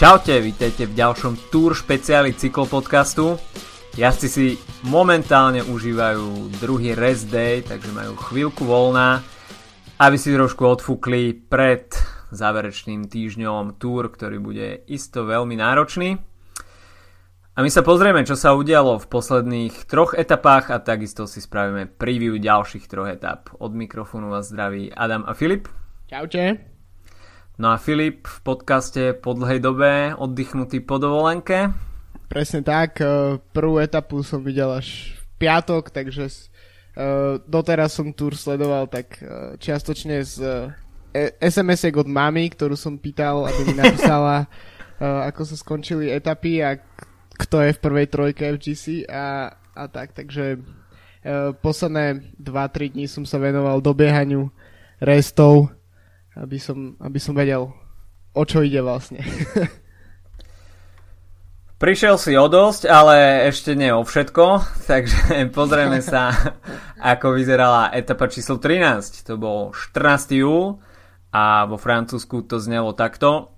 Čaute, vítajte v ďalšom Tour špeciáli cyklopodcastu. Jazdci si momentálne užívajú druhý rest day, takže majú chvíľku voľná, aby si trošku odfúkli pred záverečným týždňom Tour, ktorý bude isto veľmi náročný. A my sa pozrieme, čo sa udialo v posledných troch etapách a takisto si spravíme preview ďalších troch etap. Od mikrofónu vás zdraví Adam a Filip. Čaute. No a Filip v podcaste po dlhej dobe oddychnutý po dovolenke. Presne tak, e, prvú etapu som videl až v piatok, takže e, doteraz som tur sledoval tak e, čiastočne z sms od mamy, ktorú som pýtal, aby mi napísala, ako sa skončili etapy a kto je v prvej trojke FGC a, a tak, takže posledné 2-3 dní som sa venoval dobiehaniu restov aby som, aby som vedel, o čo ide vlastne. Prišiel si o dosť, ale ešte nie o všetko, takže pozrieme sa, ako vyzerala etapa číslo 13. To bol 14. júl a vo Francúzsku to znelo takto.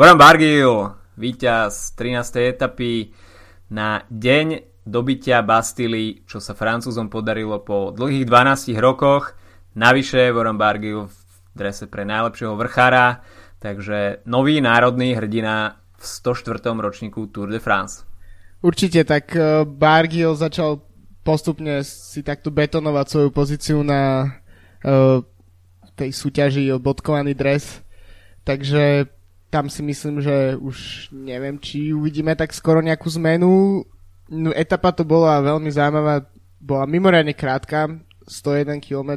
Warren Barguil, víťaz 13. etapy, na deň dobytia Bastily, čo sa Francúzom podarilo po dlhých 12 rokoch. Navyše Warren Bargill v drese pre najlepšieho vrchára, takže nový národný hrdina v 104. ročníku Tour de France. Určite, tak eh, Bargill začal postupne si takto betonovať svoju pozíciu na uh, tej súťaži o bodkovaný dres. Takže tam si myslím, že už neviem, či uvidíme tak skoro nejakú zmenu. No, etapa to bola veľmi zaujímavá, bola mimoriadne krátka, 101 km,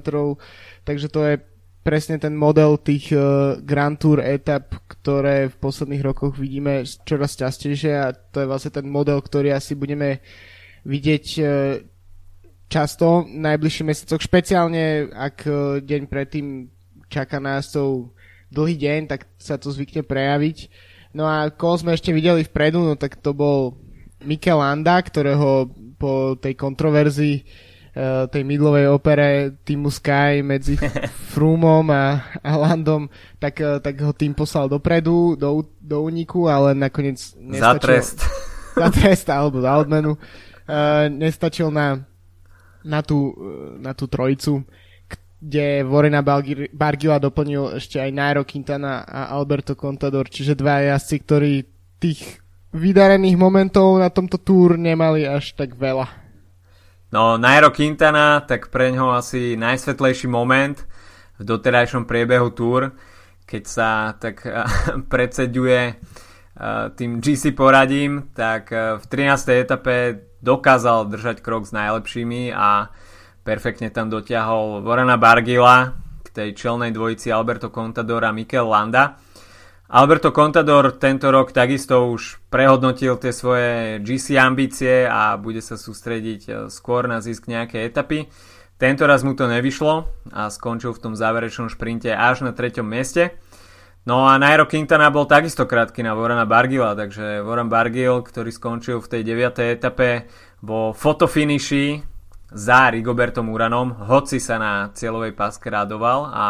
takže to je presne ten model tých uh, Grand Tour etap, ktoré v posledných rokoch vidíme čoraz častejšie a to je vlastne ten model, ktorý asi budeme vidieť uh, často v najbližších mesiacoch, špeciálne ak uh, deň predtým čaká nás tou dlhý deň, tak sa to zvykne prejaviť. No a koho sme ešte videli vpredu, no tak to bol Mikel Landa, ktorého po tej kontroverzii uh, tej midlovej opere Teamu Sky medzi Frumom a, a Landom, tak, uh, tak ho tým poslal dopredu, do, do úniku, ale nakoniec nestačil... Za trest. Za trest, alebo za odmenu. Uh, nestačil na, na, tú, na tú trojicu kde Vorena Bargila doplnil ešte aj Nairo Quintana a Alberto Contador, čiže dva jazdci, ktorí tých vydarených momentov na tomto túr nemali až tak veľa. No, Nairo Quintana, tak pre ňo asi najsvetlejší moment v doterajšom priebehu túr, keď sa tak predseduje tým GC poradím, tak v 13. etape dokázal držať krok s najlepšími a perfektne tam dotiahol Vorana Bargila k tej čelnej dvojici Alberto Contador a Mikel Landa. Alberto Contador tento rok takisto už prehodnotil tie svoje GC ambície a bude sa sústrediť e, skôr na zisk nejakej etapy. Tento raz mu to nevyšlo a skončil v tom záverečnom šprinte až na treťom mieste. No a Nairo Quintana bol takisto krátky na Vorana Bargila, takže Voran Bargil, ktorý skončil v tej 9. etape vo fotofiniši za Rigobertom Uranom, hoci sa na cieľovej páske radoval a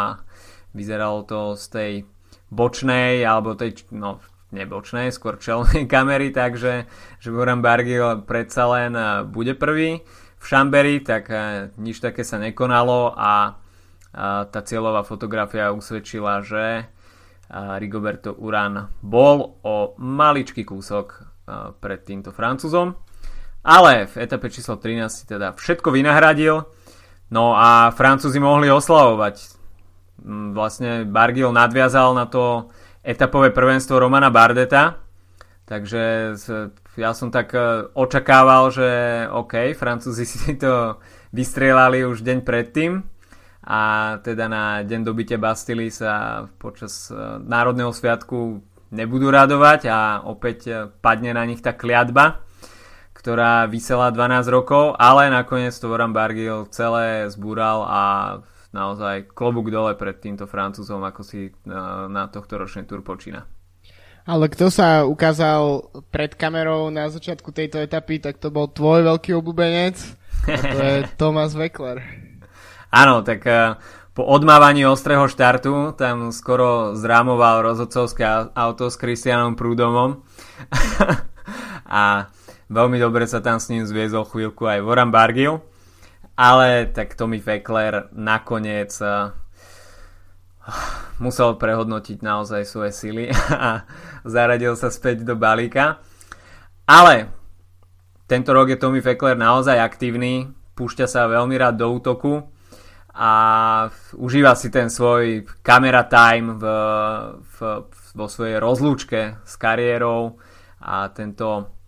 vyzeralo to z tej bočnej, alebo tej, no nebočnej, skôr čelnej kamery, takže že Uran Bargil predsa len e, bude prvý v Šamberi, tak e, nič také sa nekonalo a tá cieľová fotografia usvedčila, že Rigoberto Uran bol o maličký kúsok pred týmto Francúzom. Ale v etape číslo 13 teda všetko vynahradil. No a Francúzi mohli oslavovať. Mm, vlastne Bargil nadviazal na to etapové prvenstvo Romana Bardeta. Takže ja som tak e, očakával, že OK, Francúzi si to vystrelali už deň predtým a teda na deň dobytia Bastily sa počas e, Národného sviatku nebudú radovať a opäť e, padne na nich tá kliatba ktorá vysela 12 rokov, ale nakoniec to Warren Bargill celé zbúral a naozaj klobúk dole pred týmto Francúzom, ako si na, na tohto ročný tur počína. Ale kto sa ukázal pred kamerou na začiatku tejto etapy, tak to bol tvoj veľký obľúbenec a to je Thomas Weckler. Áno, tak po odmávaní ostrého štartu tam skoro zrámoval rozhodcovské auto s Kristianom Prúdomom a veľmi dobre sa tam s ním zviezol chvíľku aj Voran Bargil ale tak Tommy Fekler nakoniec uh, musel prehodnotiť naozaj svoje sily a zaradil sa späť do balíka. Ale tento rok je Tommy Fekler naozaj aktívny púšťa sa veľmi rád do útoku a užíva si ten svoj camera time v, v, vo svojej rozlúčke s kariérou a tento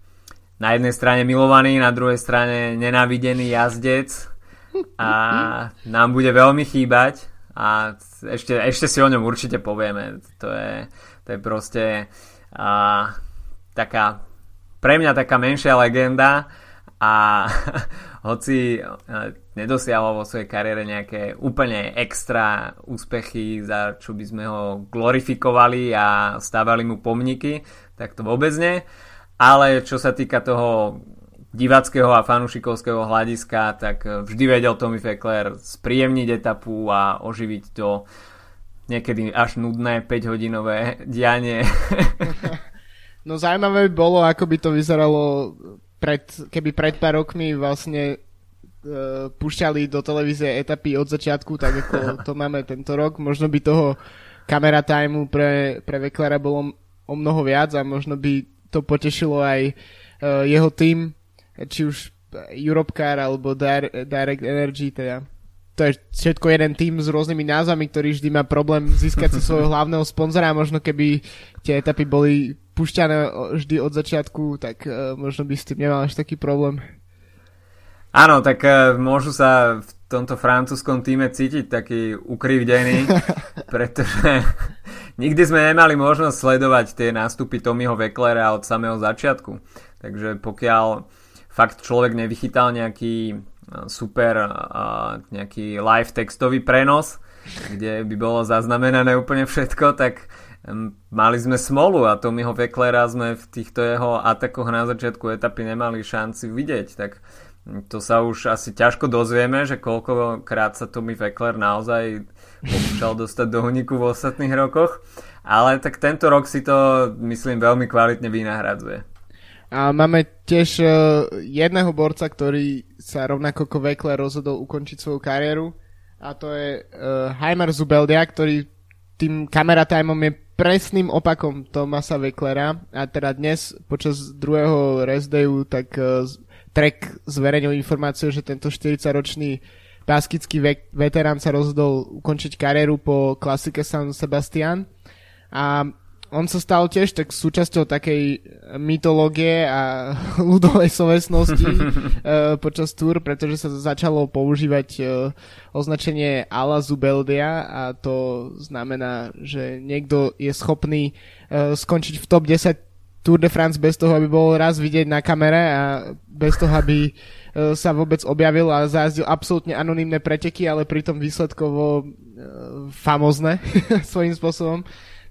na jednej strane milovaný, na druhej strane nenávidený jazdec a nám bude veľmi chýbať a ešte, ešte si o ňom určite povieme. To je, to je proste a, taká pre mňa taká menšia legenda a hoci nedosiahol vo svojej kariére nejaké úplne extra úspechy, za čo by sme ho glorifikovali a stávali mu pomníky, tak to vôbec nie. Ale čo sa týka toho divackého a fanušikovského hľadiska, tak vždy vedel Tommy Fekler spríjemniť etapu a oživiť to niekedy až nudné 5-hodinové dianie. No zaujímavé by bolo, ako by to vyzeralo pred, keby pred pár rokmi vlastne uh, púšťali do televízie etapy od začiatku, tak ako to máme tento rok. Možno by toho kamera timeu pre, pre Veklera bolo o mnoho viac a možno by to potešilo aj uh, jeho tým, či už Europcar alebo Direct Energy, teda to je všetko jeden tým s rôznymi názvami, ktorý vždy má problém získať si svojho hlavného sponzora. Možno keby tie etapy boli pušťané vždy od začiatku, tak uh, možno by s tým nemal až taký problém. Áno, tak uh, môžu sa v tomto francúzskom týme cítiť taký ukrivdený, pretože nikdy sme nemali možnosť sledovať tie nástupy Tommyho Veklera od samého začiatku. Takže pokiaľ fakt človek nevychytal nejaký super nejaký live textový prenos, kde by bolo zaznamenané úplne všetko, tak mali sme smolu a Tommyho Veklera sme v týchto jeho atakoch na začiatku etapy nemali šanci vidieť, tak to sa už asi ťažko dozvieme, že koľkokrát sa Tommy Vekler naozaj pokúšal dostať do huniku v ostatných rokoch, ale tak tento rok si to myslím veľmi kvalitne vynahradzuje. A máme tiež uh, jedného borca, ktorý sa rovnako ako Vekler rozhodol ukončiť svoju kariéru. A to je uh, Heimer Zubeldia, ktorý tým kameratajmom je presným opakom Tomasa Veklera. A teda dnes počas druhého dayu tak uh, Trek zverejnil informáciu, že tento 40-ročný baskický ve- veterán sa rozhodol ukončiť kariéru po klasike San Sebastian a on sa stal tiež tak súčasťou takej mytológie a ľudovej slovesnosti uh, počas túr, pretože sa začalo používať uh, označenie Ala Zubeldia a to znamená, že niekto je schopný uh, skončiť v top 10 Tour de France bez toho, aby bol raz vidieť na kamere a bez toho, aby sa vôbec objavil a zajazdil absolútne anonimné preteky, ale pritom výsledkovo famozne svojím spôsobom.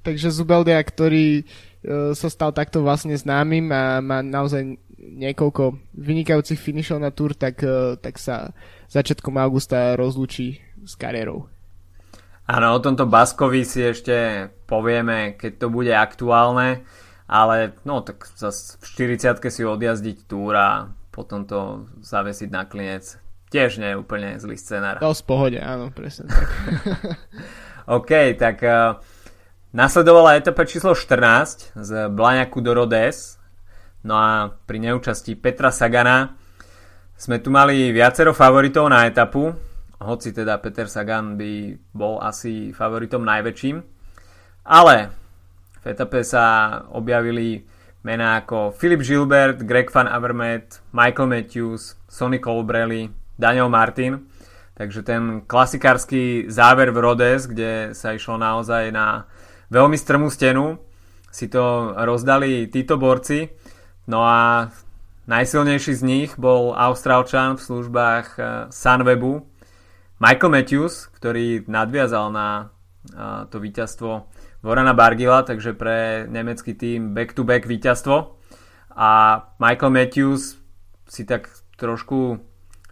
Takže Zubeldia, ktorý uh, sa stal takto vlastne známym a má naozaj niekoľko vynikajúcich finišov na túr, tak, tak sa začiatkom augusta rozlúči s kariérou. Áno, o tomto Baskovi si ešte povieme, keď to bude aktuálne, ale no tak zase v 40 si odjazdiť túr a potom to zavesiť na klinec. Tiež nie je úplne zlý scenár. To v pohode, áno, presne tak. OK, tak uh, Nasledovala etapa číslo 14 z Blaňaku do Rodes. No a pri neúčasti Petra Sagana sme tu mali viacero favoritov na etapu, hoci teda Peter Sagan by bol asi favoritom najväčším. Ale v etape sa objavili mená ako Philip Gilbert, Greg Van Avermaet, Michael Matthews, Sonny Colbrelli, Daniel Martin. Takže ten klasikársky záver v Rodes, kde sa išlo naozaj na veľmi strmú stenu si to rozdali títo borci. No a najsilnejší z nich bol Austrálčan v službách eh, Sunwebu Michael Matthews, ktorý nadviazal na eh, to víťazstvo Vorana Bargila, takže pre nemecký tým back-to-back víťazstvo. A Michael Matthews si tak trošku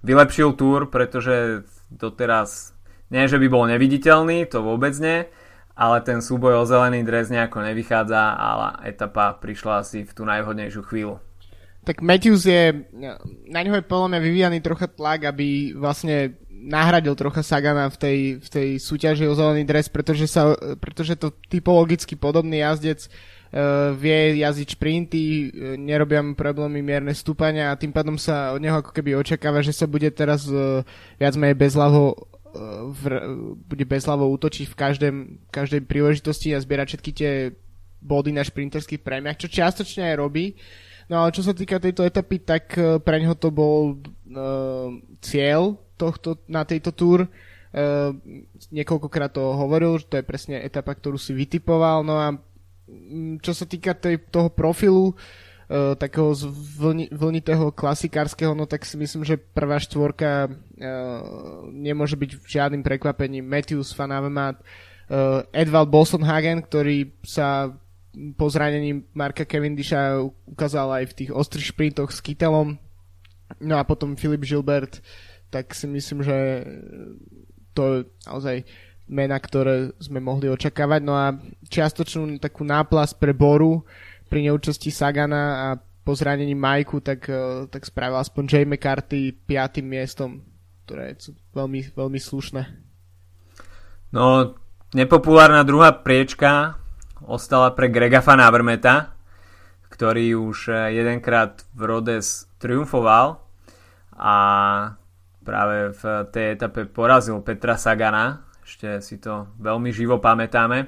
vylepšil túr, pretože doteraz nie, že by bol neviditeľný, to vôbec nie, ale ten súboj o zelený dres nejako nevychádza a etapa prišla asi v tú najvhodnejšiu chvíľu. Tak Matthews je, na ňo je podľa mňa vyvíjaný trocha tlak, aby vlastne nahradil trocha Sagana v tej, v tej súťaži o zelený dres, pretože, sa, pretože to typologicky podobný jazdec uh, vie jazdiť šprinty, uh, nerobia mu problémy mierne stúpania a tým pádom sa od neho ako keby očakáva, že sa bude teraz uh, viac menej bezľavo v, bude bezľavo útočiť v každém, každej príležitosti a zbierať všetky tie body na šprinterských prémiach, čo čiastočne aj robí. No ale čo sa týka tejto etapy, tak pre ňoho to bol uh, cieľ tohto, na tejto túr. Uh, niekoľkokrát to hovoril, že to je presne etapa, ktorú si vytipoval. No a mm, čo sa týka tej, toho profilu, uh, takého vlni, vlnitého klasikárskeho, no tak si myslím, že prvá štvorka uh, nemôže byť žiadnym prekvapením. Matthews, Van Avermaet, uh, Edvald Bolsonhagen, ktorý sa po zranení Marka Cavendisha ukázal aj v tých ostrých šprintoch s Kytelom. No a potom Filip Gilbert, uh, tak si myslím, že to je naozaj mena, ktoré sme mohli očakávať. No a čiastočnú takú náplas pre Boru pri neúčasti Sagana a po zranení Majku, tak, eh, tak spravil aspoň Jay McCarthy piatým miestom, ktoré sú veľmi, veľmi slušné. No, nepopulárna druhá priečka ostala pre Grega Van Avermeta, ktorý už eh, jedenkrát v Rhodes triumfoval a práve v tej etape porazil Petra Sagana, ešte si to veľmi živo pamätáme.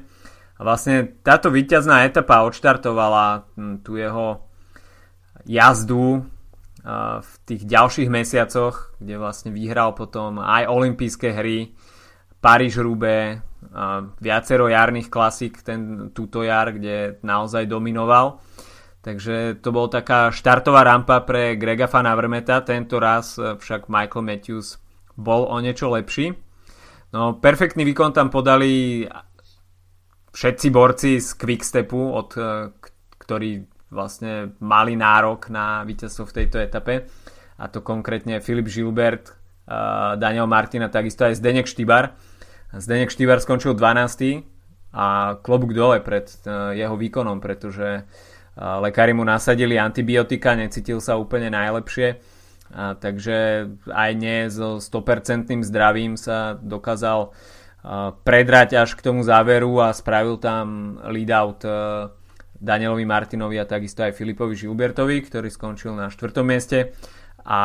A vlastne táto víťazná etapa odštartovala hm, tú jeho jazdu v tých ďalších mesiacoch, kde vlastne vyhral potom aj olympijské hry, Paríž Rube, viacero jarných klasík ten, túto jar, kde naozaj dominoval. Takže to bola taká štartová rampa pre Grega Van Avermeta, tento raz e, však Michael Matthews bol o niečo lepší. No, perfektný výkon tam podali všetci borci z Quickstepu, od, e, ktorí vlastne mali nárok na víťazstvo v tejto etape. A to konkrétne Filip Gilbert, e, Daniel Martina, takisto aj Zdenek Štibar. Zdenek Štibar skončil 12. a klobúk dole pred jeho výkonom, pretože lekári mu nasadili antibiotika, necítil sa úplne najlepšie, a takže aj nie so 100% zdravím sa dokázal predrať až k tomu záveru a spravil tam lead out Danielovi Martinovi a takisto aj Filipovi Žilbertovi, ktorý skončil na 4. mieste a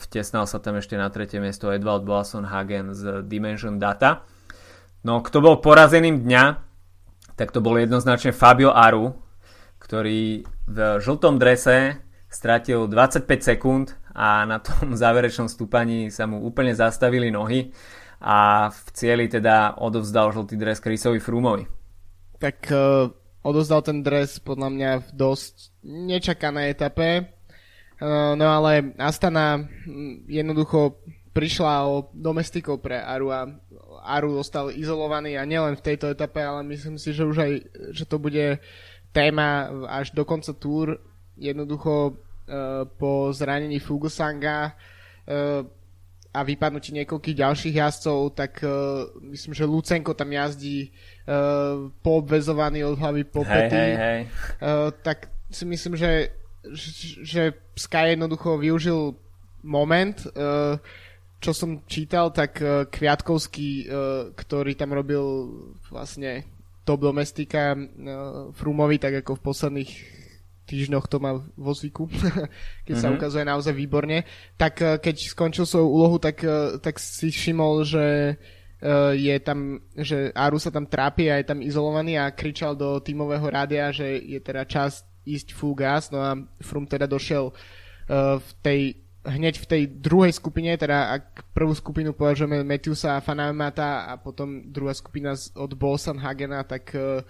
vtesnal sa tam ešte na tretie miesto Edvald Blasson Hagen z Dimension Data. No, kto bol porazeným dňa, tak to bol jednoznačne Fabio Aru, ktorý v žltom drese stratil 25 sekúnd a na tom záverečnom stúpaní sa mu úplne zastavili nohy a v cieli teda odovzdal žltý dres Chrisovi Frumovi. Tak uh, odovzdal ten dres podľa mňa v dosť nečakanej etape, uh, no ale Astana jednoducho prišla o domestikov pre Aru a Aru ostal izolovaný a nielen v tejto etape, ale myslím si, že už aj, že to bude téma až do konca túr. Jednoducho uh, po zranení Fugusanga uh, a vypadnutí niekoľkých ďalších jazdcov, tak uh, myslím, že Lucenko tam jazdí uh, poobvezovaný od hlavy po hey, pety. Hey. Uh, tak si myslím, že, že Sky jednoducho využil moment, uh, čo som čítal, tak uh, Kviatkovský, uh, ktorý tam robil vlastne top domestika uh, Frumovi, tak ako v posledných týždňoch to mal vo zvyku, keď mm-hmm. sa mhm. ukazuje naozaj výborne, tak uh, keď skončil svoju úlohu, tak, uh, tak si všimol, že je tam, že Aru sa tam trápi a je tam izolovaný a kričal do tímového rádia, že je teda čas ísť full gas, no a Frum teda došiel v tej hneď v tej druhej skupine, teda ak prvú skupinu považujeme Matthewsa a Fanamata a potom druhá skupina od Bolsan Hagena, tak uh,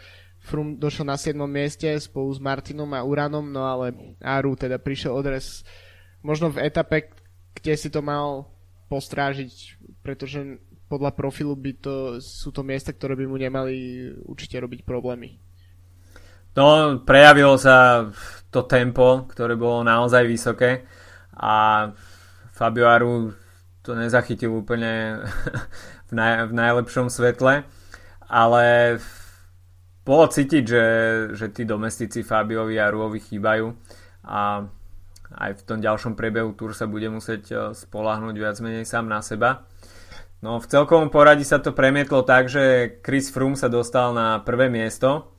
Frum došiel na 7. mieste spolu s Martinom a Uranom, no ale Aru teda prišiel odres možno v etape, kde si to mal postrážiť, pretože podľa profilu by to, sú to miesta, ktoré by mu nemali určite robiť problémy. No, prejavilo sa to tempo, ktoré bolo naozaj vysoké a Fabio Aru to nezachytil úplne v, naj, v najlepšom svetle, ale bolo cítiť, že, že tí domestici Fabiovi a Ruovi chýbajú a aj v tom ďalšom priebehu Tour sa bude musieť e, spolahnuť viac menej sám na seba. No v celkovom poradí sa to premietlo tak, že Chris Froome sa dostal na prvé miesto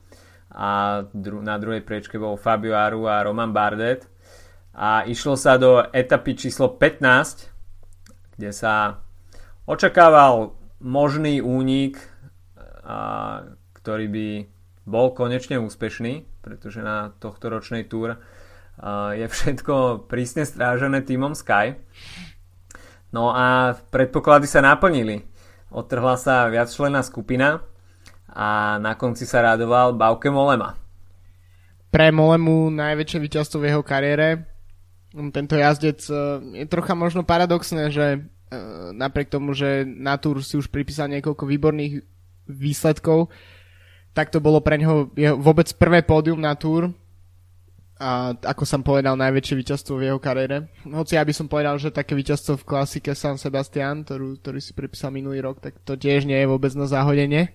a dru- na druhej priečke bol Fabio Aru a Roman Bardet a išlo sa do etapy číslo 15, kde sa očakával možný únik, a, ktorý by bol konečne úspešný, pretože na tohto ročnej túr je všetko prísne strážené týmom Sky. No a predpoklady sa naplnili. Odtrhla sa viacčlenná skupina a na konci sa radoval Bauke Molema. Pre Molemu najväčšie víťazstvo v jeho kariére. Tento jazdec e, je trocha možno paradoxné, že e, napriek tomu, že na Tour si už pripísal niekoľko výborných výsledkov, tak to bolo pre neho vôbec prvé pódium na Tour a ako som povedal, najväčšie víťazstvo v jeho kariére. Hoci ja by som povedal, že také víťazstvo v klasike San Sebastian, ktorú, ktorý si pripísal minulý rok, tak to tiež nie je vôbec na záhodenie.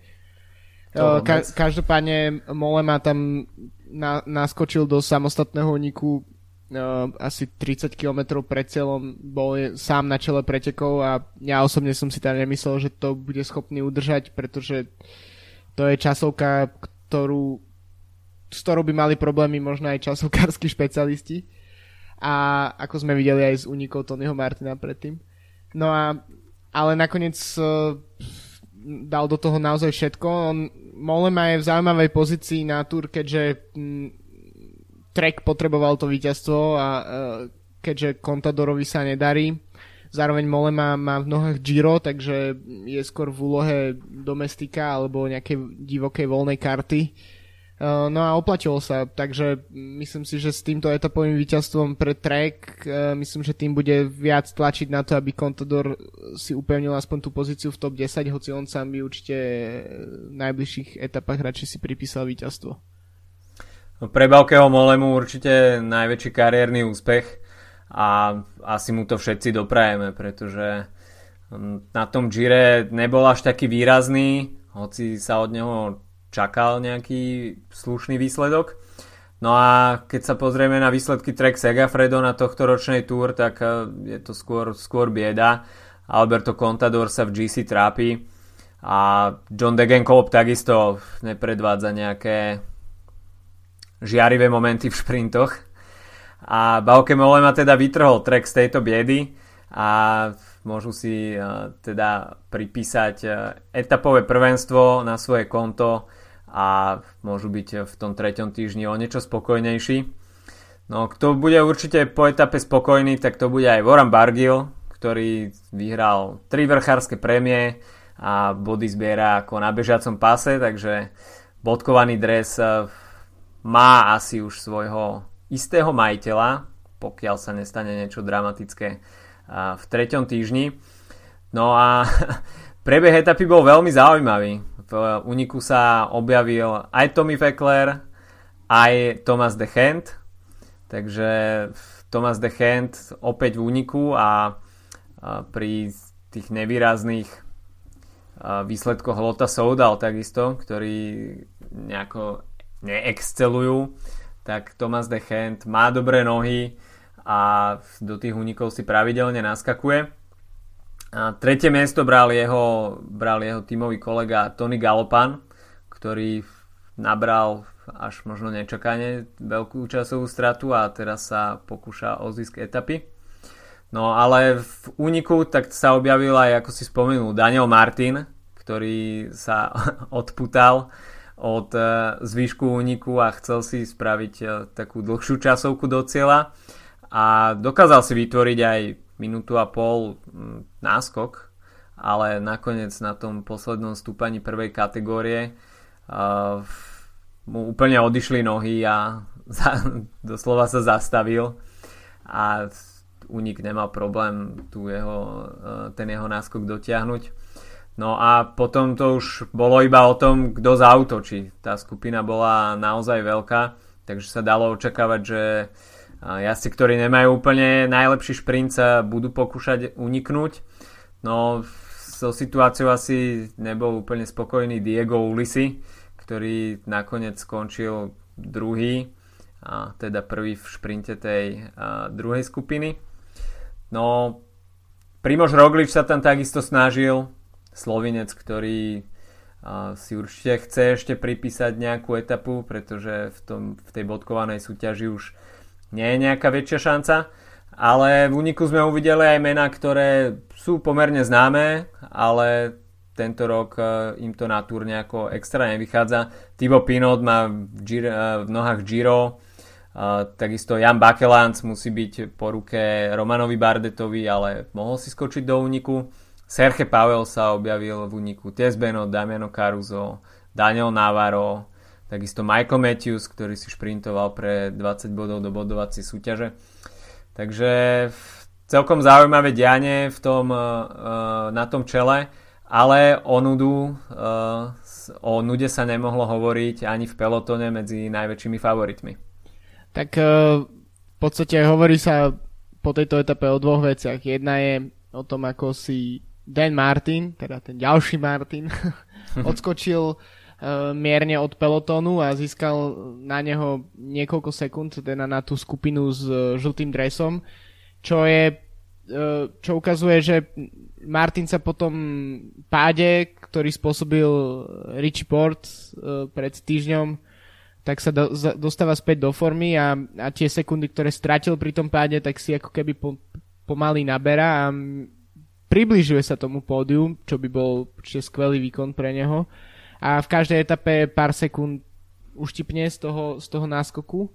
Ka- každopádne Molema tam na- naskočil do samostatného úniku asi 30 km pred cieľom, bol sám na čele pretekov a ja osobne som si tam nemyslel, že to bude schopný udržať, pretože to je časovka, ktorú s ktorou by mali problémy možno aj časovkársky špecialisti. A ako sme videli aj z únikov Tonyho Martina predtým. No a, ale nakoniec uh, dal do toho naozaj všetko. On, Molema je v zaujímavej pozícii na túr, keďže m, Trek potreboval to víťazstvo a uh, keďže Contadorovi sa nedarí. Zároveň Molema má v nohách Giro, takže je skôr v úlohe domestika alebo nejakej divokej voľnej karty Eh, no a oplatilo sa, takže myslím si, že s týmto etapovým víťazstvom pre Trek, eh, myslím, že tým bude viac tlačiť na to, aby Contador si upevnil aspoň tú pozíciu v top 10, hoci on sám by určite v najbližších etapách radšej si pripísal víťazstvo. Pre Balkého Molemu určite najväčší kariérny úspech a asi mu to všetci doprajeme, pretože hm, na tom Gire nebol až taký výrazný, hoci sa od neho čakal nejaký slušný výsledok. No a keď sa pozrieme na výsledky Trek Segafredo na tohto ročnej túr, tak eh, je to skôr, skôr bieda. Alberto Contador sa v GC trápi a John Degenkolb takisto nepredvádza nejaké žiarivé momenty v šprintoch. A Bauke Molema teda vytrhol Trek z tejto biedy a môžu si uh, teda pripísať uh, etapové prvenstvo na svoje konto a môžu byť v tom treťom týždni o niečo spokojnejší. No, kto bude určite po etape spokojný, tak to bude aj Warren Bargill, ktorý vyhral tri vrchárske prémie a body zbiera ako na bežiacom pase, takže bodkovaný dres eh, má asi už svojho istého majiteľa, pokiaľ sa nestane niečo dramatické v treťom týždni. No a prebeh etapy bol veľmi zaujímavý v úniku sa objavil aj Tommy Feckler, aj Thomas de Hand, takže Thomas de Hand opäť v úniku a, pri tých nevýrazných výsledkoch Lota Soudal takisto, ktorí nejako neexcelujú, tak Thomas de Hand má dobré nohy a do tých únikov si pravidelne naskakuje. A tretie miesto bral jeho, bral jeho tímový kolega Tony Galopan, ktorý nabral až možno nečakane veľkú časovú stratu a teraz sa pokúša o zisk etapy. No ale v úniku tak sa objavil aj, ako si spomenul, Daniel Martin, ktorý sa odputal od e, zvýšku úniku a chcel si spraviť e, takú dlhšiu časovku do cieľa a dokázal si vytvoriť aj minútu a pol náskok, ale nakoniec na tom poslednom stúpaní prvej kategórie uh, mu úplne odišli nohy a za, doslova sa zastavil a Unik nemal problém tu jeho, ten jeho náskok dotiahnuť. No a potom to už bolo iba o tom, kto zautočí. Tá skupina bola naozaj veľká, takže sa dalo očakávať, že jazdci, ktorí nemajú úplne najlepší šprint sa budú pokúšať uniknúť. No so situáciou asi nebol úplne spokojný Diego Ulisi, ktorý nakoniec skončil druhý, a teda prvý v šprinte tej druhej skupiny. No, Primož Roglič sa tam takisto snažil, slovinec, ktorý si určite chce ešte pripísať nejakú etapu, pretože v, tom, v tej bodkovanej súťaži už nie je nejaká väčšia šanca. Ale v úniku sme uvideli aj mená, ktoré sú pomerne známe, ale tento rok e, im to na túr nejako extra nevychádza. Thibaut Pinot má v, Giro, e, v nohách Giro, Uh, takisto Jan Bakelans musí byť po ruke Romanovi Bardetovi, ale mohol si skočiť do úniku. Serge Pavel sa objavil v úniku, Ties Beno, Damiano Caruso, Daniel Navarro, takisto Michael Matthews, ktorý si šprintoval pre 20 bodov do bodovacej súťaže. Takže celkom zaujímavé dianie v tom, uh, na tom čele, ale o nudu, uh, o nude sa nemohlo hovoriť ani v pelotone medzi najväčšími favoritmi. Tak v podstate hovorí sa po tejto etape o dvoch veciach. Jedna je o tom, ako si Dan Martin, teda ten ďalší Martin, odskočil uh, mierne od pelotónu a získal na neho niekoľko sekúnd, teda na tú skupinu s uh, žltým dresom, čo je uh, čo ukazuje, že Martin sa potom páde, ktorý spôsobil Richie Port pred týždňom, tak sa do, dostáva späť do formy a, a tie sekundy, ktoré stratil pri tom páde, tak si ako keby po, pomaly naberá a približuje sa tomu pódiu, čo by bol určite skvelý výkon pre neho. A v každej etape pár sekúnd uštipne z toho, z toho náskoku.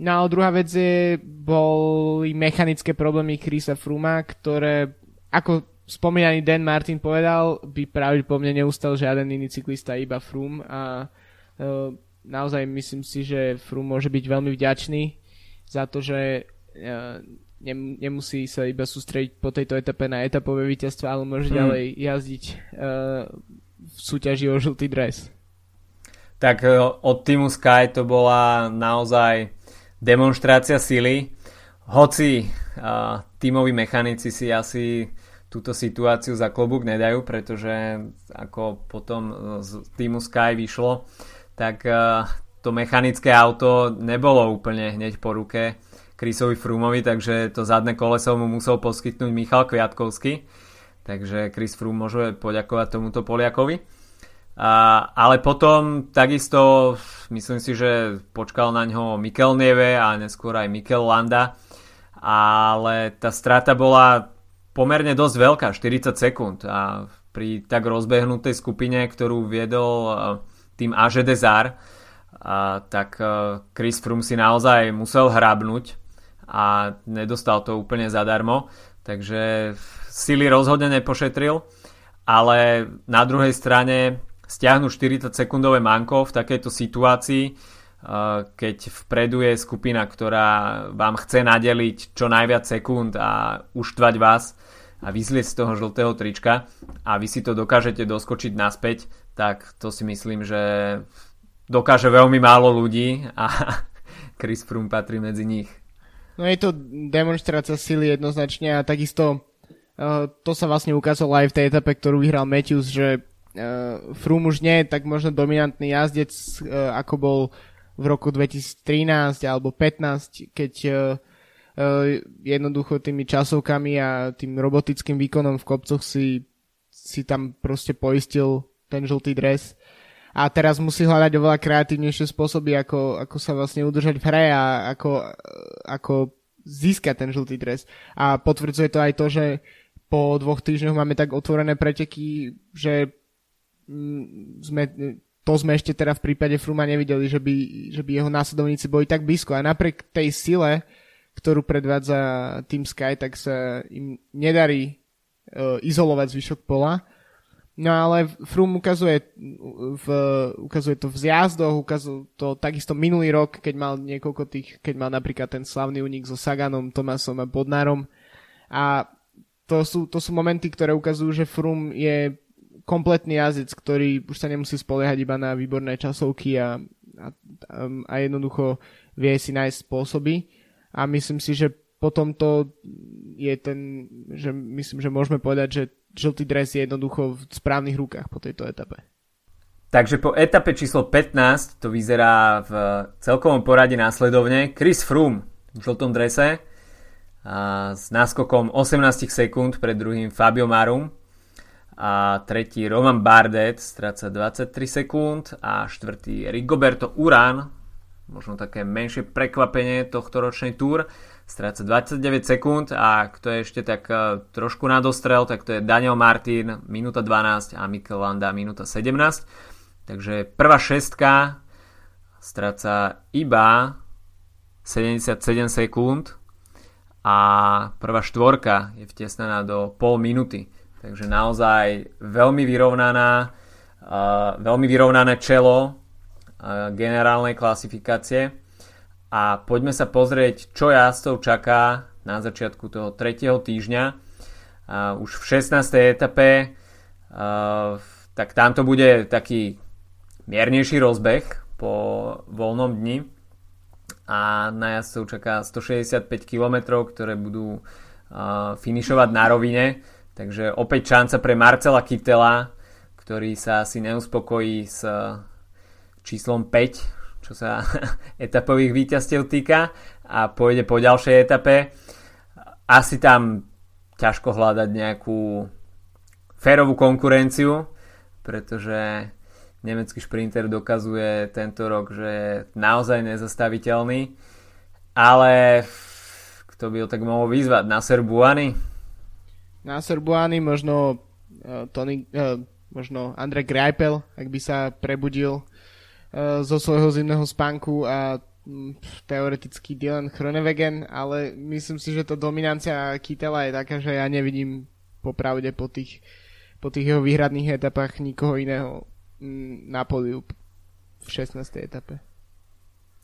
No a druhá vec je, boli mechanické problémy Chrisa Fruma, ktoré, ako spomínaný Dan Martin povedal, by pravdepodobne neustal žiaden iný cyklista, iba Frum a uh, naozaj myslím si, že Fru môže byť veľmi vďačný za to, že e, nemusí sa iba sústrediť po tejto etape na etapové víťazstvo, ale môže hmm. ďalej jazdiť uh, v súťaži o žltý dres. Tak e, od týmu Sky to bola naozaj demonstrácia sily. Hoci uh, tímoví mechanici si asi túto situáciu za klobúk nedajú, pretože ako potom z týmu Sky vyšlo, tak uh, to mechanické auto nebolo úplne hneď po ruke Chrisovi Frumovi, takže to zadné koleso mu musel poskytnúť Michal Kviatkovský. Takže Chris Froome môže poďakovať tomuto Poliakovi. A, ale potom takisto myslím si, že počkal na ňo Mikel Nieve a neskôr aj Mikel Landa. Ale tá strata bola pomerne dosť veľká, 40 sekúnd. A pri tak rozbehnutej skupine, ktorú viedol tým Aže Desar, a, tak e, Chris Froome si naozaj musel hrabnúť a nedostal to úplne zadarmo, takže sily rozhodne nepošetril, ale na druhej strane stiahnuť 40 sekundové manko v takejto situácii, e, keď vpredu je skupina, ktorá vám chce nadeliť čo najviac sekúnd a uštvať vás a vyzlieť z toho žltého trička a vy si to dokážete doskočiť naspäť, tak to si myslím, že dokáže veľmi málo ľudí a Chris Froome patrí medzi nich. No je to demonstrácia sily jednoznačne a takisto uh, to sa vlastne ukázalo aj v tej etape, ktorú vyhral Matthews, že uh, Froome už nie je tak možno dominantný jazdec, uh, ako bol v roku 2013 alebo 15, keď uh, uh, jednoducho tými časovkami a tým robotickým výkonom v kopcoch si, si tam proste poistil ten žltý dres. A teraz musí hľadať oveľa kreatívnejšie spôsoby, ako, ako sa vlastne udržať v hre a ako, ako získať ten žltý dres. A potvrdzuje to aj to, že po dvoch týždňoch máme tak otvorené preteky, že mm, sme, to sme ešte teda v prípade Fruma nevideli, že by, že by jeho následovníci boli tak blízko. A napriek tej sile, ktorú predvádza Team Sky, tak sa im nedarí uh, izolovať zvyšok pola No ale Froome ukazuje, v, ukazuje to v zjazdoch, ukazuje to takisto minulý rok, keď mal niekoľko tých, keď mal napríklad ten slavný unik so Saganom, Tomasom a Bodnárom. A to sú, to sú momenty, ktoré ukazujú, že Froome je kompletný jazdec, ktorý už sa nemusí spoliehať iba na výborné časovky a, a, a jednoducho vie si nájsť spôsoby. a myslím si, že potom to je ten, že myslím, že môžeme povedať, že žltý dres je jednoducho v správnych rukách po tejto etape. Takže po etape číslo 15 to vyzerá v celkovom poradí následovne. Chris Froome v žltom drese a s náskokom 18 sekúnd pred druhým Fabio Marum a tretí Roman Bardet stráca 23 sekúnd a štvrtý Rigoberto Uran možno také menšie prekvapenie tohto ročnej túr stráca 29 sekúnd a kto je ešte tak e, trošku nadostrel, tak to je Daniel Martin minúta 12 a Mikel Landa minúta 17 takže prvá šestka stráca iba 77 sekúnd a prvá štvorka je vtesnaná do pol minúty Takže naozaj veľmi vyrovnaná, uh, veľmi vyrovnané čelo uh, generálnej klasifikácie. A poďme sa pozrieť, čo jazdcov čaká na začiatku toho tretieho týždňa. Uh, už v 16. etape, uh, tak tamto bude taký miernejší rozbeh po voľnom dni a na jazdcov čaká 165 km, ktoré budú uh, finišovať na rovine Takže opäť šanca pre Marcela Kytela, ktorý sa asi neuspokojí s číslom 5, čo sa etapových víťazstiev týka a pôjde po ďalšej etape. Asi tam ťažko hľadať nejakú férovú konkurenciu, pretože nemecký šprinter dokazuje tento rok, že je naozaj nezastaviteľný. Ale kto by ho tak mohol vyzvať? Nasser Buany? na Serbuány, možno uh, Tony, uh, možno Andrej Greipel, ak by sa prebudil zo svojho zimného spánku a um, teoreticky Dylan Chronewegen, ale myslím si, že to dominancia Kytela je taká, že ja nevidím popravde po tých, po tých jeho výhradných etapách nikoho iného um, na podiu v 16. etape.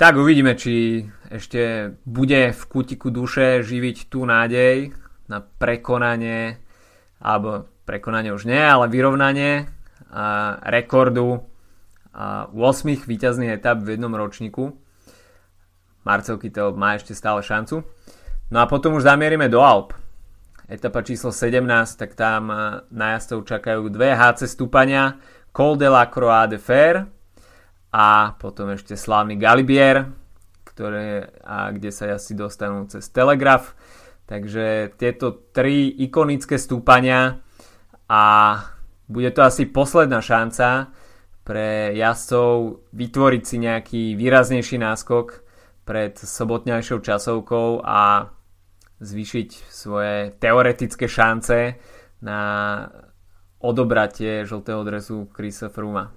Tak uvidíme, či ešte bude v kutiku duše živiť tú nádej, na prekonanie, alebo prekonanie už nie, ale vyrovnanie rekordu a 8 víťazných etap v jednom ročníku. Marcel Kittel má ešte stále šancu. No a potom už zamierime do Alp. Etapa číslo 17, tak tam na jazdcov čakajú dve HC stúpania, Col de la Croix de Fer a potom ešte slávny Galibier, ktoré, a kde sa jazdci dostanú cez Telegraf. Takže tieto tri ikonické stúpania a bude to asi posledná šanca pre jazdcov vytvoriť si nejaký výraznejší náskok pred sobotňajšou časovkou a zvýšiť svoje teoretické šance na odobratie žltého dresu Chrisa Fruma.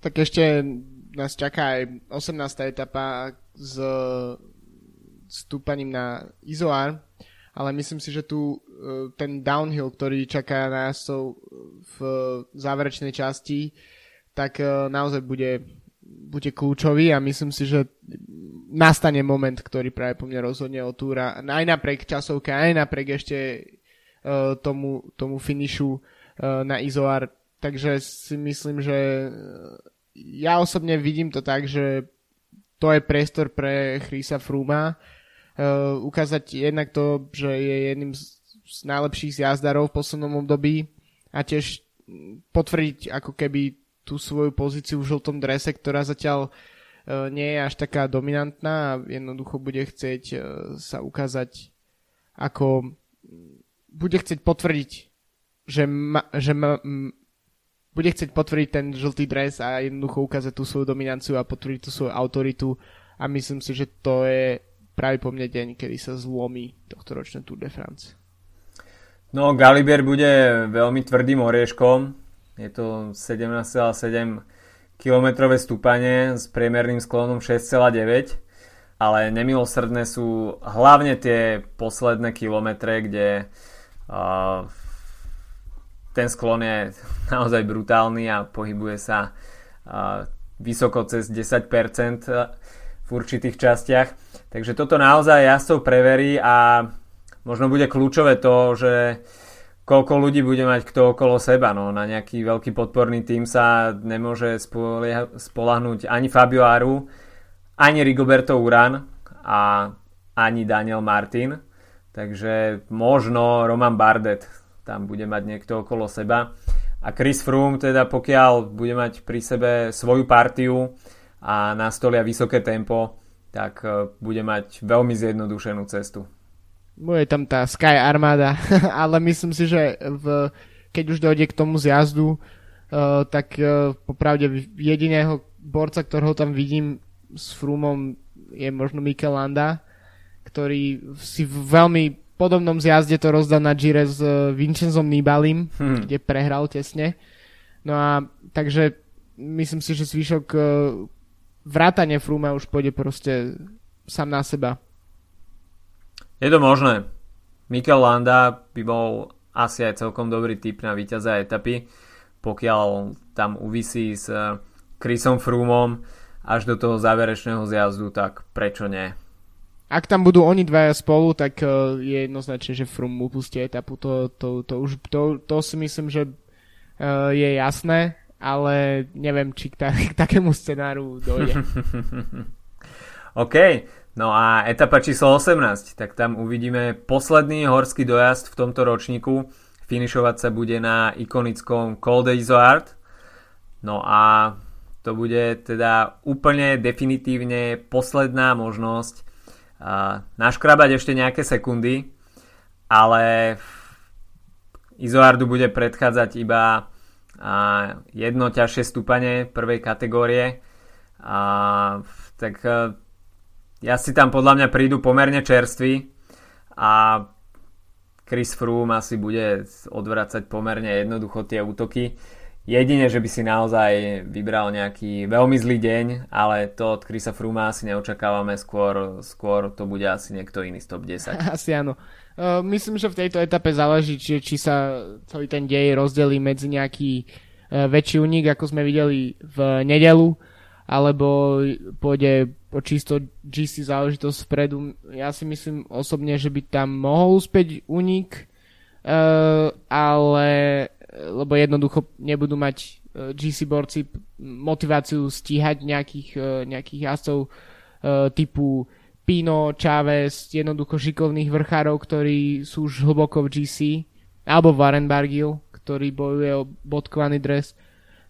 Tak ešte nás čaká aj 18. etapa s stúpaním na Izoar, ale myslím si, že tu e, ten downhill, ktorý čaká na jazdcov v záverečnej časti, tak e, naozaj bude, bude kľúčový a myslím si, že nastane moment, ktorý práve po mne rozhodne o túra, aj napriek časovke, aj napriek ešte e, tomu, tomu finišu na Izoar. Takže si myslím, že ja osobne vidím to tak, že to je priestor pre Chrisa Fruma, uh, ukázať jednak to, že je jedným z, z najlepších jazdarov v poslednom období a tiež potvrdiť ako keby tú svoju pozíciu v žltom drese, ktorá zatiaľ uh, nie je až taká dominantná a jednoducho bude chcieť uh, sa ukázať ako bude chcieť potvrdiť, že, ma, že ma, m, bude chcieť potvrdiť ten žltý dres a jednoducho ukázať tú svoju dominanciu a potvrdiť tú svoju autoritu a myslím si, že to je práve po mne deň, kedy sa zlomí tohto ročné Tour de France. No, Galibier bude veľmi tvrdým orieškom. Je to 17,7 km stúpanie s priemerným sklonom 6,9 ale nemilosrdné sú hlavne tie posledné kilometre, kde uh, ten sklon je naozaj brutálny a pohybuje sa uh, vysoko cez 10% v určitých častiach. Takže toto naozaj jazdcov preverí a možno bude kľúčové to, že koľko ľudí bude mať kto okolo seba. No, na nejaký veľký podporný tým sa nemôže spolahnuť ani Fabio Aru, ani Rigoberto Uran a ani Daniel Martin, takže možno Roman Bardet tam bude mať niekto okolo seba. A Chris Froome teda pokiaľ bude mať pri sebe svoju partiu a nastolia vysoké tempo, tak e, bude mať veľmi zjednodušenú cestu. Bude tam tá Sky Armada, ale myslím si, že v, keď už dojde k tomu zjazdu, uh, tak uh, popravde jediného borca, ktorého tam vidím s Frumom je možno Mikel Landa, ktorý si v veľmi podobnom zjazde to rozdal na Gire s uh, Vincenzom Nibalim, hmm. kde prehral tesne. No a takže myslím si, že zvyšok uh, vrátane Fruma už pôjde proste sám na seba. Je to možné. Mikel Landa by bol asi aj celkom dobrý typ na víťaza etapy, pokiaľ tam uvisí s eh, Chrisom Froomom až do toho záverečného zjazdu, tak prečo nie? Ak tam budú oni dvaja spolu, tak uh, je jednoznačne, že Froome upustí etapu. To, to, to, už, to, to si myslím, že uh, je jasné, ale neviem, či k, ta, k takému scenáru dojde. OK, No a etapa číslo 18, tak tam uvidíme posledný horský dojazd v tomto ročníku. Finišovať sa bude na ikonickom Col de Izoard. No a to bude teda úplne definitívne posledná možnosť naškrabať ešte nejaké sekundy, ale Izoardu bude predchádzať iba jedno ťažšie stúpanie prvej kategórie. A, tak ja si tam podľa mňa prídu pomerne čerství a Chris Froome asi bude odvracať pomerne jednoducho tie útoky. Jedine, že by si naozaj vybral nejaký veľmi zlý deň, ale to od Chrisa Froome asi neočakávame, skôr, skôr to bude asi niekto iný z top 10. Asi áno. Uh, myslím, že v tejto etape záleží, či, či sa celý ten dej rozdelí medzi nejaký uh, väčší unik, ako sme videli v nedelu, alebo pôjde čisto GC záležitosť vpredu. Ja si myslím osobne, že by tam mohol uspieť unik, uh, ale lebo jednoducho nebudú mať uh, eh, GC borci motiváciu stíhať nejakých, uh, nejakých uh, typu Pino, Chávez, jednoducho šikovných vrchárov, ktorí sú už hlboko v GC, alebo Warren Bargill, ktorý bojuje o bodkovaný dres.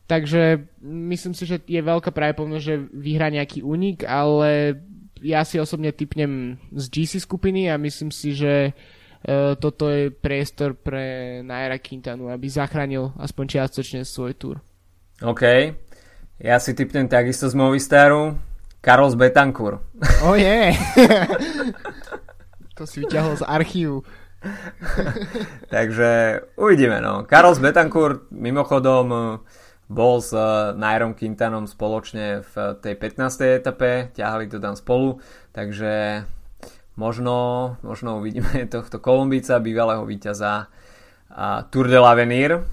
Takže myslím si, že je veľká pravdepodobnosť, že vyhrá nejaký únik, ale ja si osobne typnem z GC skupiny a myslím si, že uh, toto je priestor pre Naira Quintanu, aby zachránil aspoň čiastočne svoj túr. OK. Ja si typnem takisto z Movistaru. Carlos Betancourt. Oh je. Yeah. to si vyťahol z archívu. Takže uvidíme. No. Carlos Betancourt mimochodom bol s eh, Nairom Quintanom spoločne v tej 15. etape, ťahali to tam spolu, takže možno, možno uvidíme tohto Kolumbica, bývalého víťaza a Tour de l'Avenir,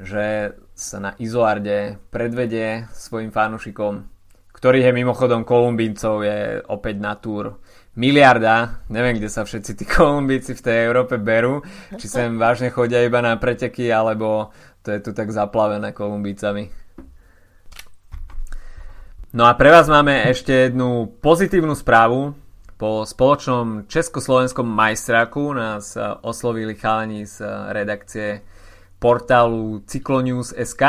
že sa na Izoarde predvedie svojim fanúšikom, ktorých je mimochodom Kolumbíncov je opäť na Tour miliarda, neviem kde sa všetci tí Kolumbíci v tej Európe berú, či sem vážne chodia iba na preteky, alebo to je tu tak zaplavené Kolumbícami. No a pre vás máme ešte jednu pozitívnu správu. Po spoločnom československom majstraku nás eh, oslovili chalani z eh, redakcie portálu Cyclonews.sk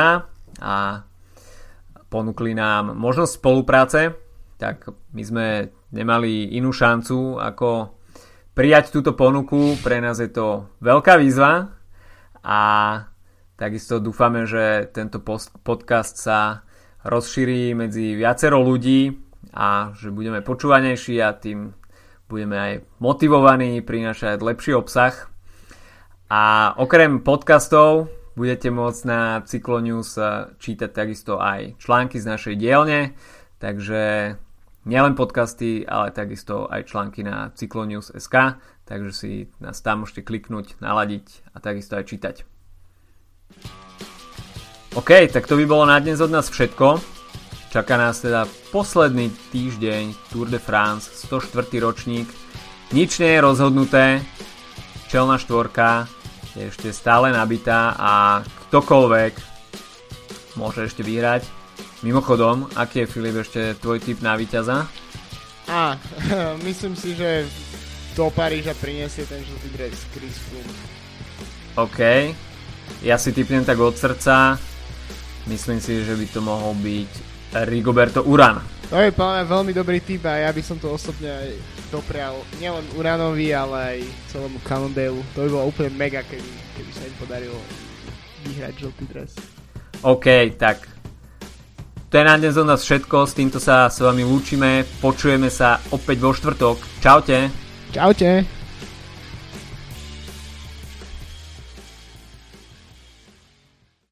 a ponúkli nám možnosť spolupráce. Tak my sme nemali inú šancu ako prijať túto ponuku. Pre nás je to veľká výzva a Takisto dúfame, že tento podcast sa rozšíri medzi viacero ľudí a že budeme počúvanejší a tým budeme aj motivovaní prinašať lepší obsah. A okrem podcastov budete môcť na Cyclonews čítať takisto aj články z našej dielne, takže nielen podcasty, ale takisto aj články na Cyclonews.sk, takže si nás tam môžete kliknúť, naladiť a takisto aj čítať. OK, tak to by bolo na dnes od nás všetko. Čaká nás teda posledný týždeň Tour de France, 104. ročník. Nič nie je rozhodnuté, čelná štvorka je ešte stále nabitá a ktokoľvek môže ešte vyhrať. Mimochodom, aký je Filip ešte tvoj typ na víťaza? A, myslím si, že do Paríža priniesie ten žltý dres Chris Froome. OK. Ja si typnem tak od srdca. Myslím si, že by to mohol byť Rigoberto Uran. To je plne veľmi dobrý typ a ja by som to osobne aj doprial nielen Uranovi, ale aj celému Cannondale. To by bolo úplne mega, keby, keby sa im podarilo vyhrať žltý dres. OK, tak to je na dnes od nás všetko, s týmto sa s vami lúčime, počujeme sa opäť vo štvrtok. Čaute. Čaute.